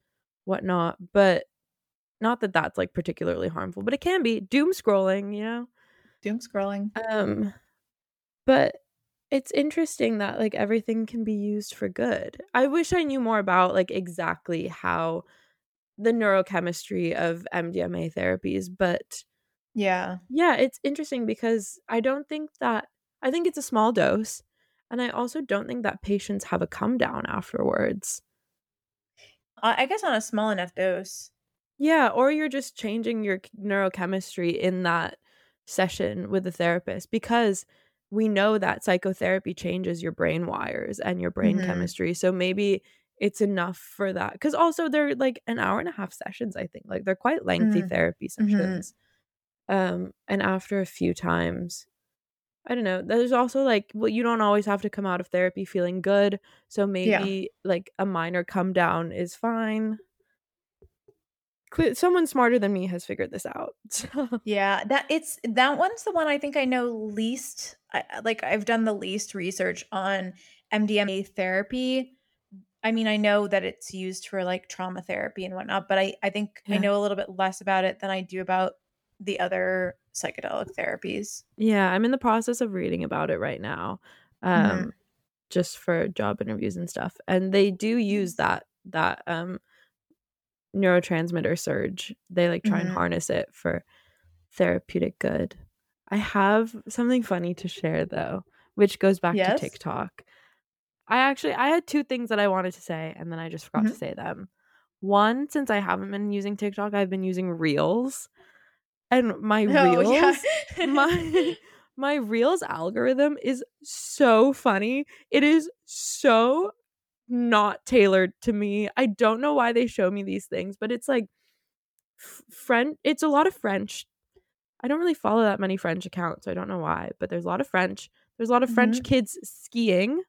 whatnot but not that that's like particularly harmful but it can be doom scrolling you know Doom scrolling. um but it's interesting that like everything can be used for good i wish i knew more about like exactly how the neurochemistry of mdma therapies but Yeah. yeah, it's interesting because I don't think that I think it's a small dose and I also don't think that patients have a come down afterwards. I I guess on a small enough dose. Yeah, or you're just changing your neurochemistry in that session with the therapist because we know that psychotherapy changes your brain wires and your brain Mhm. chemistry. So maybe it's enough for that. Cuz also they're like an hour and a half sessions, I think. Like they're quite lengthy Mhm. therapy Mhm. sessions. Um and after a few times I don't know. There's also like well, you don't always have to come out of therapy feeling good. So maybe like a minor come down is fine. Someone smarter than me has figured this out. [LAUGHS] Yeah, that it's that one's the one I think I know least. I, like I've done the least research on MDMA therapy. I mean, I know that it's used for like trauma therapy and whatnot, but I I think I know a little bit less about it than I do about the other psychedelic therapies. yeah, I'm in the process of reading about it right now. Um Mhm. just for job interviews and stuff. And they do use that that um neurotransmitter surge. They like try and Mhm. harness it for therapeutic good. I have something funny to share though, which goes back Yes? to TikTok. I actually I had two things that I wanted to say and then I just forgot to Mhm. say them. One, since I haven't been using TikTok, I've been using Reels. And my Oh, Reels yeah. my [LAUGHS] [LAUGHS] my Reels algorithm is so funny. It is so not tailored to me. I don't know why they show me these things, but it's like f- French. It's a lot of French. I don't really follow that many French accounts, so I don't know why. But there's a lot of French. There's a lot of French Mhm. kids skiing.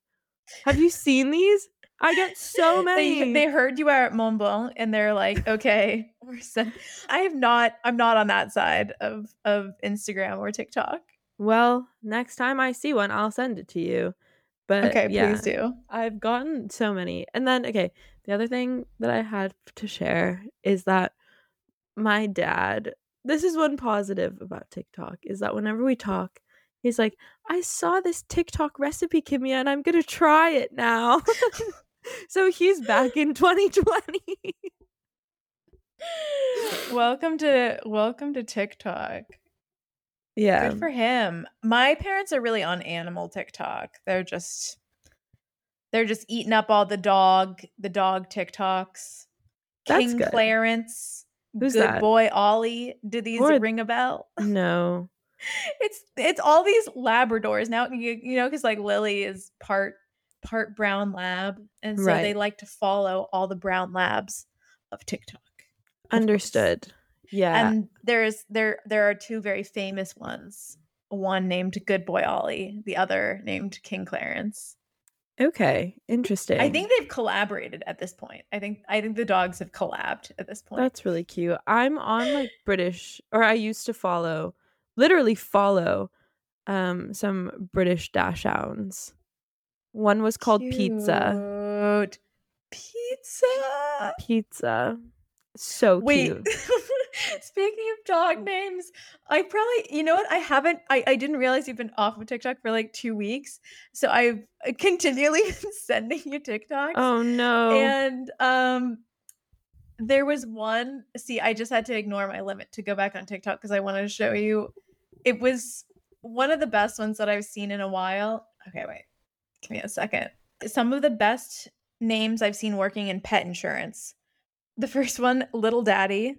Have you seen these? I get so many. they they heard you are at Mont Blanc and they're like, okay, [LAUGHS] we're send-. I have not. I'm not on that side of of Instagram or TikTok. well, next time I see one, I'll send it to you. But Okay, yeah. please do. I've gotten so many. And then, okay, the other thing that I had to share is that my dad, this is one positive about TikTok, is that whenever we talk, he's like, I saw this TikTok recipe, Kimia, and I'm going to try it now. [LAUGHS] [LAUGHS] so he's back in 2020. welcome to welcome to TikTok. yeah. Good for him. My parents are really on animal TikTok. They're just they're just eating up all the dog the dog TikToks. That's King good. Clarence, Who's good that? boy Ollie. Do these are- ring a bell? [LAUGHS] No. it's it's all these labradors now you, you know because like lily is part part brown lab and so they like to follow all the brown labs of tiktok of course. Understood. Yeah. and there's there there are two very famous ones one named good boy ollie the other named king clarence okay. Interesting. i think they've collaborated at this point i think i think the dogs have collabed at this point That's really cute. I'm on like British or I used to follow literally follow um some British dachshunds. One was called Pizza. Pizza Pizza. So Wait, cute. [LAUGHS] speaking of dog names, I probably, you know what? I haven't, I, I didn't realize you've been off of TikTok for like two weeks. So I've continually [LAUGHS] been sending you TikToks. Oh no. And um, there was one, see, I just had to ignore my limit to go back on TikTok because I wanted to show you. It was one of the best ones that I've seen in a while. Okay, wait, give me a second. Some of the best names I've seen working in pet insurance. The first one, Little Daddy,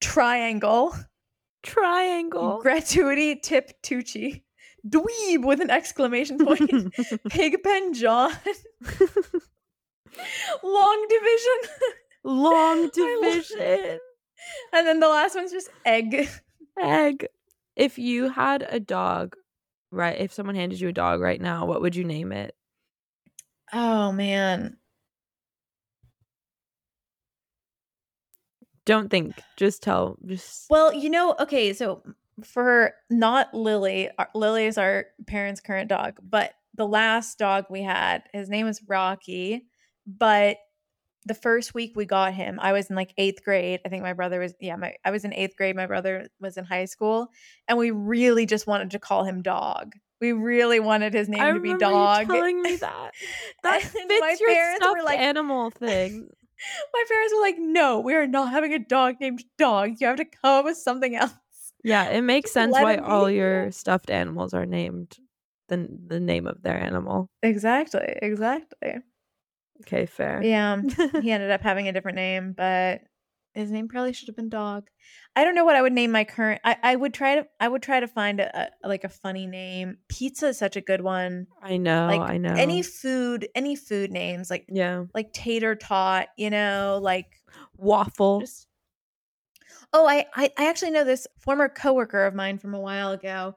Triangle, Triangle. Gratuity Tip Tucci, Dweeb with an exclamation point, [LAUGHS] Pigpen John, [LAUGHS] Long Division, Long [LAUGHS] division. and then the last one's just Egg. Egg. If you had a dog, right? If someone handed you a dog right now, what would you name it? Oh man. Don't think. Just tell. Just Well, you know, okay, so for not Lily, our- Lily is our parents' current dog, but the last dog we had, his name was Rocky, but the first week we got him, I was in like eighth grade. I think my brother was, yeah, my I was in eighth grade. My brother was in high school, and we really just wanted to call him Dog. We really wanted his name I to be Dog. telling me [LAUGHS] that. That [LAUGHS] fits my your parents were like- animal [LAUGHS] thing. my parents were like, "No, we are not having a dog named Dog. You have to come up with something else." Yeah, it makes Just sense why all be. your stuffed animals are named the the name of their animal. Exactly, exactly. Okay, fair. Yeah, [LAUGHS] he ended up having a different name, but his name probably should have been Dog. I don't know what I would name my current. I, I would try to. I would try to find a, a like a funny name. Pizza is such a good one. I know, Like I know. any food, any food names like yeah, like tater tot. You know, like waffle. just. Oh, I, I I actually know this former coworker of mine from a while ago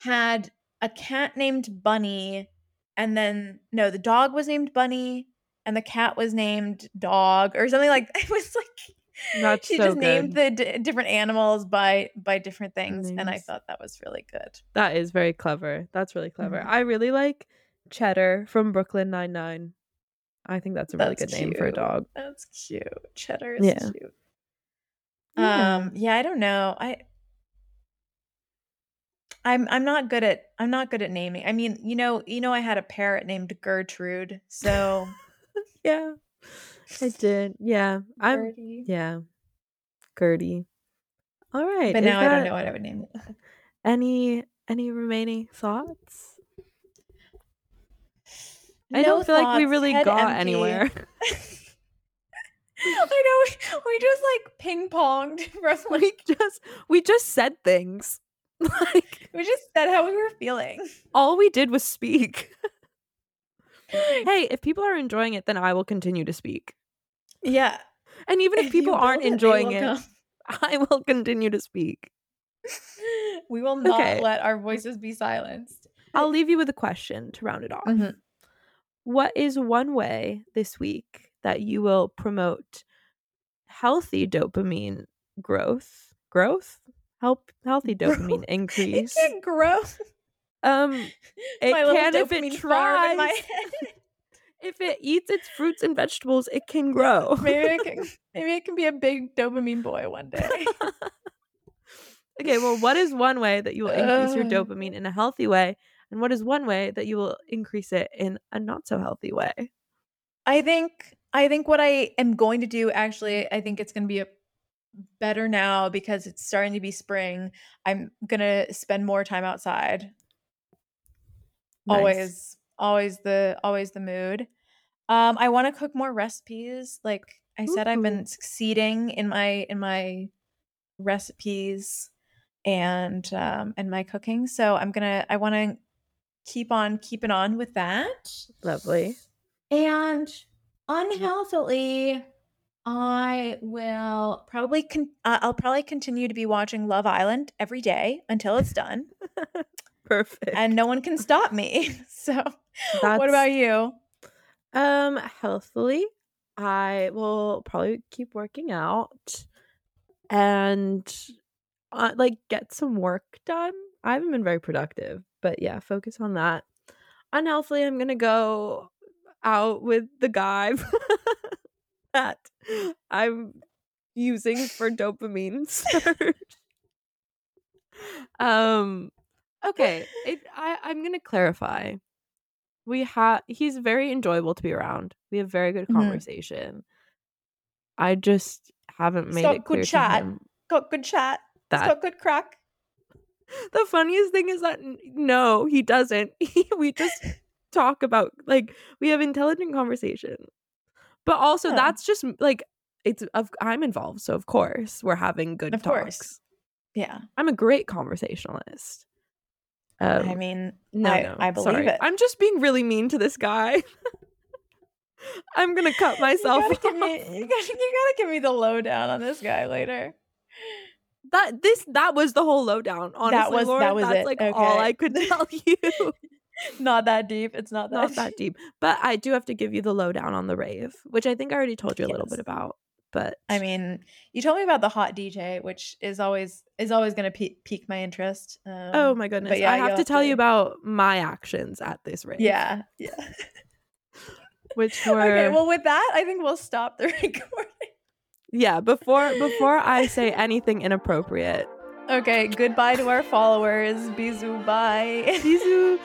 had a cat named Bunny, and then no, the dog was named Bunny, and the cat was named Dog, or something like. [LAUGHS] It was like That's she so just named the d- different animals by by different things, and I thought that was really good. That is very clever. That's really clever. Mhm. I really like Cheddar from Brooklyn Nine Nine. I think that's a really That's good name for a dog. That's cute. Cheddar is Yeah. cute. Yeah. Um, yeah, I don't know. I I'm I'm not good at I'm not good at naming. I mean, you know, you know I had a parrot named Gertrude. So [LAUGHS] Yeah, I did. Yeah, I'm. Gertie. Yeah, Gertie. All right. But now I don't know what I would name it. [LAUGHS] Any any remaining thoughts? I don't feel like we really got empty. anywhere. [LAUGHS] I know we, we just like ping ponged from like we just we just said things. Like we just said how we were feeling. all we did was speak. [LAUGHS] hey, if people are enjoying it, then I will continue to speak. Yeah. And even if you people aren't it, enjoying it, come. [LAUGHS] I will continue to speak. [LAUGHS] we will not Okay. let our voices be silenced. I'll leave you with a question to round it off. Mhm. What is one way this week that you will promote healthy dopamine growth? Growth? Help healthy dopamine increase. can grow. Um [LAUGHS] it can if it tries. If it eats its fruits and vegetables, it can grow. [LAUGHS] maybe it can [LAUGHS] maybe it can be a big dopamine boy one day. okay, well, what is one way that you will increase your dopamine in a healthy way? And what is one way that you will increase it in a not so healthy way? I think I think what I am going to do actually I think it's going to be a better now because it's starting to be spring. I'm going to spend more time outside. Nice. Always always the always the mood. Um I want to cook more recipes. Like I said I've been succeeding in my in my recipes and um and my cooking. So I'm going to I want to keep on keeping on with that. Lovely. And unhealthily, I will probably con- uh, I'll probably continue to be watching Love Island every day until it's done, [LAUGHS] Perfect. and no one can stop me. [LAUGHS] So, what about you? Um, healthily, I will probably keep working out and uh, like get some work done. I haven't been very productive, but yeah, focus on that. Unhealthily, I'm gonna go out with the guy [LAUGHS] that I'm using for dopamine [LAUGHS] surge. um, okay, it, I I'm gonna clarify we have he's very enjoyable to be around. We have very good Mhm. conversation. I just haven't made got it good clear to chat. him Got good chat. It's that got good crack. [LAUGHS] the funniest thing is that no, he doesn't. [LAUGHS] We just talk about like we have intelligent conversation. But also Yeah. that's just like it's of I'm involved, so of course we're having good Of talks. course. Yeah, I'm a great conversationalist. Um, I mean, No, I, no. I believe sorry. it. I'm just being really mean to this guy. [LAUGHS] I'm gonna cut myself You gotta, [LAUGHS] me, you, gotta, you gotta give me the lowdown on this guy later. That this that was the whole lowdown. Honestly, that was- that was that's it. like all I could [LAUGHS] tell you. Not that deep. It's not that. Not that deep, but I do have to give you the lowdown on the rave, which I think I already told you a little bit about. But I mean, you told me about the hot DJ, which is always is always going to pe- pique my interest. Um, oh my goodness, But yeah, I have to tell you about my actions at this rave. Yeah, yeah. [LAUGHS] which [LAUGHS] were okay. Well, with that, I think we'll stop the [LAUGHS] recording. Yeah, before before I say anything inappropriate. Okay, goodbye to our followers. Bisous, bye. Bisous.